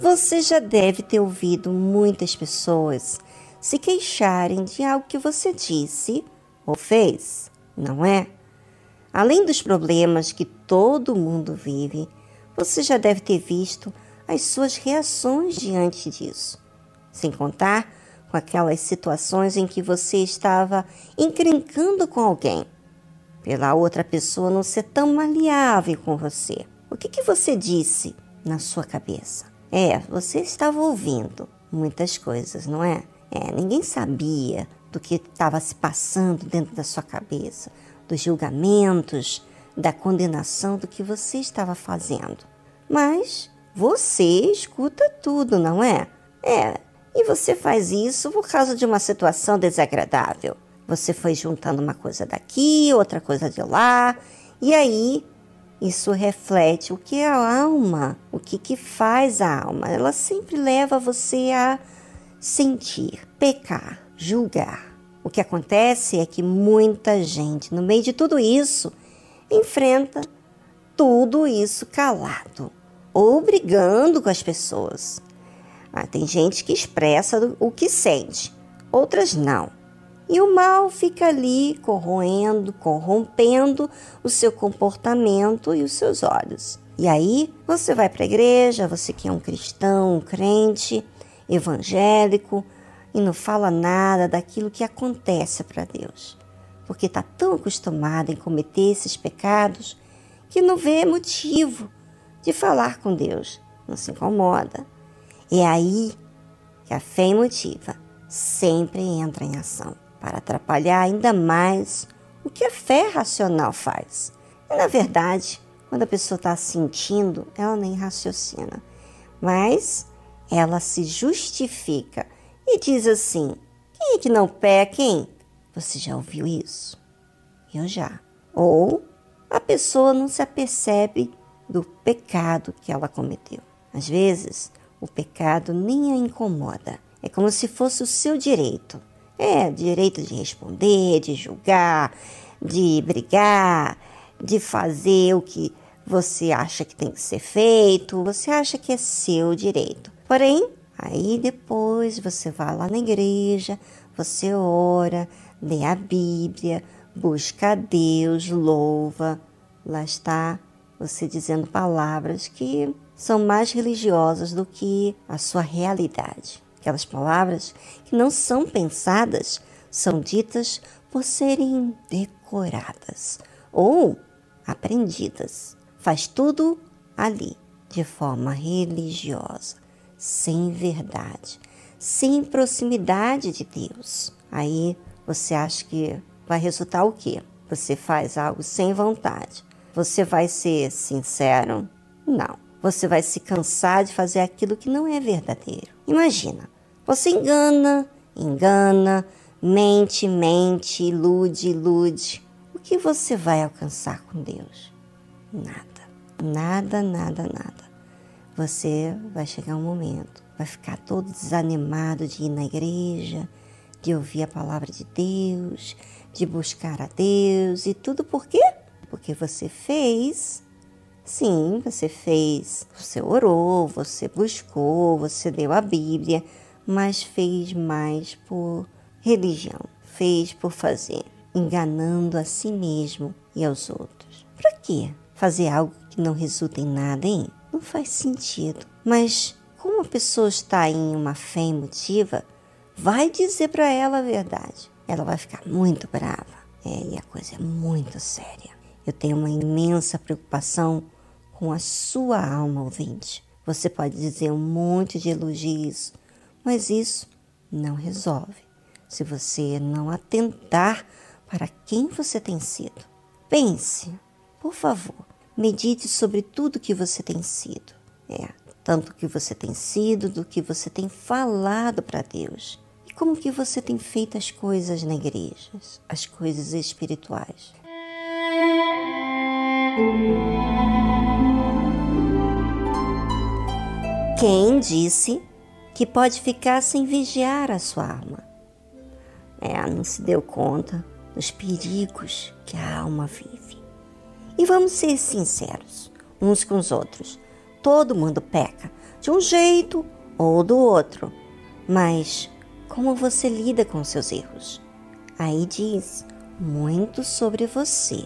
Você já deve ter ouvido muitas pessoas se queixarem de algo que você disse ou fez, não é? Além dos problemas que todo mundo vive, você já deve ter visto as suas reações diante disso, sem contar com aquelas situações em que você estava encrencando com alguém, pela outra pessoa não ser tão maleável com você. O que, que você disse na sua cabeça? É, você estava ouvindo muitas coisas, não é? É, ninguém sabia do que estava se passando dentro da sua cabeça, dos julgamentos, da condenação do que você estava fazendo. Mas você escuta tudo, não é? É, e você faz isso por causa de uma situação desagradável. Você foi juntando uma coisa daqui, outra coisa de lá, e aí isso reflete o que é a alma, o que, que faz a alma. Ela sempre leva você a sentir, pecar, julgar. O que acontece é que muita gente, no meio de tudo isso, enfrenta tudo isso calado ou brigando com as pessoas. Ah, tem gente que expressa o que sente, outras não. E o mal fica ali corroendo, corrompendo o seu comportamento e os seus olhos. E aí você vai para a igreja, você que é um cristão, um crente, evangélico, e não fala nada daquilo que acontece para Deus, porque está tão acostumado em cometer esses pecados que não vê motivo de falar com Deus, não se incomoda. É aí que a fé emotiva sempre entra em ação para atrapalhar ainda mais o que a fé racional faz. E, na verdade, quando a pessoa está sentindo, ela nem raciocina, mas ela se justifica e diz assim: quem é que não peca, hein? Você já ouviu isso? Eu já. Ou a pessoa não se apercebe do pecado que ela cometeu. Às vezes, o pecado nem a incomoda. É como se fosse o seu direito. É, direito de responder, de julgar, de brigar, de fazer o que você acha que tem que ser feito, você acha que é seu direito. Porém, aí depois você vai lá na igreja, você ora, lê a Bíblia, busca a Deus, louva. Lá está você dizendo palavras que são mais religiosas do que a sua realidade. Aquelas palavras que não são pensadas são ditas por serem decoradas ou aprendidas. Faz tudo ali, de forma religiosa, sem verdade, sem proximidade de Deus. Aí você acha que vai resultar o quê? Você faz algo sem vontade. Você vai ser sincero? Não. Você vai se cansar de fazer aquilo que não é verdadeiro. Imagina, você engana, engana, mente, mente, ilude, ilude. O que você vai alcançar com Deus? Nada. Nada, nada, nada. Você vai chegar um momento, vai ficar todo desanimado de ir na igreja, de ouvir a palavra de Deus, de buscar a Deus e tudo por quê? Porque você fez Sim, você fez, você orou, você buscou, você leu a Bíblia, mas fez mais por religião, fez por fazer, enganando a si mesmo e aos outros. Para quê? Fazer algo que não resulta em nada, hein? Não faz sentido. Mas como a pessoa está em uma fé emotiva, vai dizer para ela a verdade. Ela vai ficar muito brava. É, e a coisa é muito séria. Eu tenho uma imensa preocupação com a sua alma ouvinte. Você pode dizer um monte de elogios, mas isso não resolve se você não atentar para quem você tem sido. Pense, por favor, medite sobre tudo que você tem sido. É, tanto que você tem sido, do que você tem falado para Deus. E como que você tem feito as coisas na igreja, as coisas espirituais. Quem disse que pode ficar sem vigiar a sua alma. É, não se deu conta dos perigos que a alma vive. E vamos ser sinceros uns com os outros. Todo mundo peca, de um jeito ou do outro. Mas como você lida com seus erros? Aí diz muito sobre você,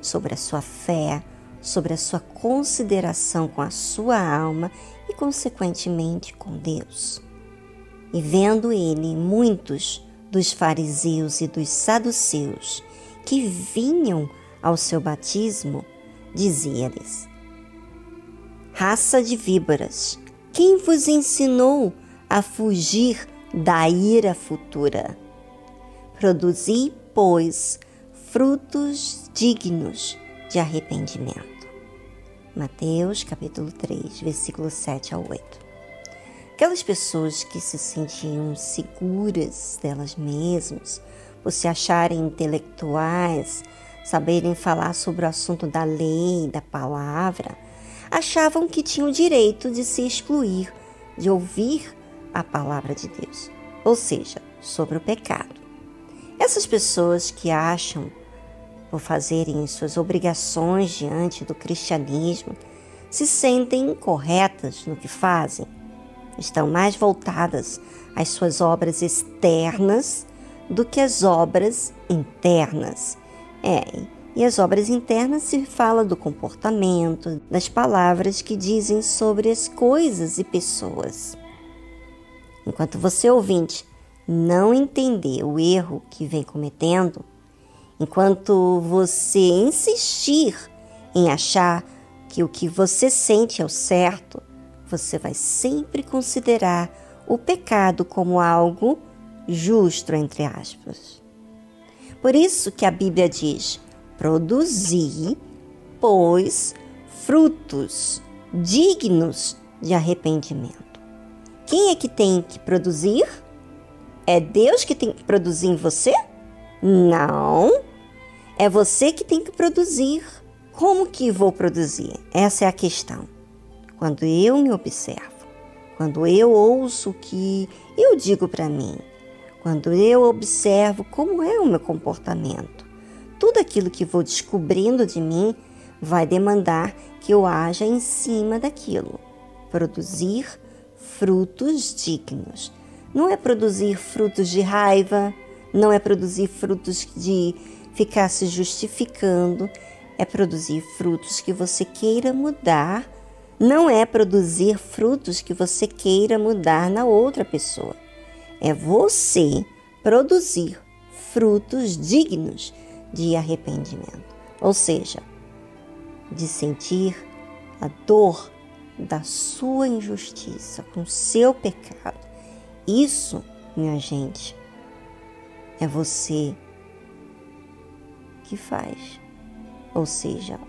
sobre a sua fé, sobre a sua consideração com a sua alma e, consequentemente, com Deus. E vendo ele muitos dos fariseus e dos saduceus que vinham ao seu batismo, dizia-lhes: Raça de víboras, quem vos ensinou a fugir da ira futura? Produzi, pois, frutos dignos de arrependimento. Mateus capítulo 3, versículo 7 ao 8. Aquelas pessoas que se sentiam seguras delas mesmas, por se acharem intelectuais, saberem falar sobre o assunto da lei, da palavra, achavam que tinham o direito de se excluir de ouvir a palavra de Deus, ou seja, sobre o pecado. Essas pessoas que acham por fazerem suas obrigações diante do cristianismo, se sentem incorretas no que fazem. Estão mais voltadas às suas obras externas do que às obras internas. É, e as obras internas se fala do comportamento, das palavras que dizem sobre as coisas e pessoas. Enquanto você ouvinte não entender o erro que vem cometendo, Enquanto você insistir em achar que o que você sente é o certo, você vai sempre considerar o pecado como algo justo, entre aspas. Por isso que a Bíblia diz: produzir, pois, frutos dignos de arrependimento. Quem é que tem que produzir? É Deus que tem que produzir em você? Não. É você que tem que produzir. Como que vou produzir? Essa é a questão. Quando eu me observo, quando eu ouço o que eu digo para mim, quando eu observo como é o meu comportamento, tudo aquilo que vou descobrindo de mim vai demandar que eu haja em cima daquilo. Produzir frutos dignos. Não é produzir frutos de raiva, não é produzir frutos de ficar se justificando, é produzir frutos que você queira mudar, não é produzir frutos que você queira mudar na outra pessoa. É você produzir frutos dignos de arrependimento, ou seja, de sentir a dor da sua injustiça com seu pecado. Isso, minha gente, é você que faz. Ou seja,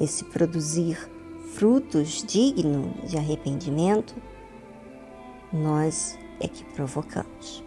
esse produzir frutos dignos de arrependimento, nós é que provocamos.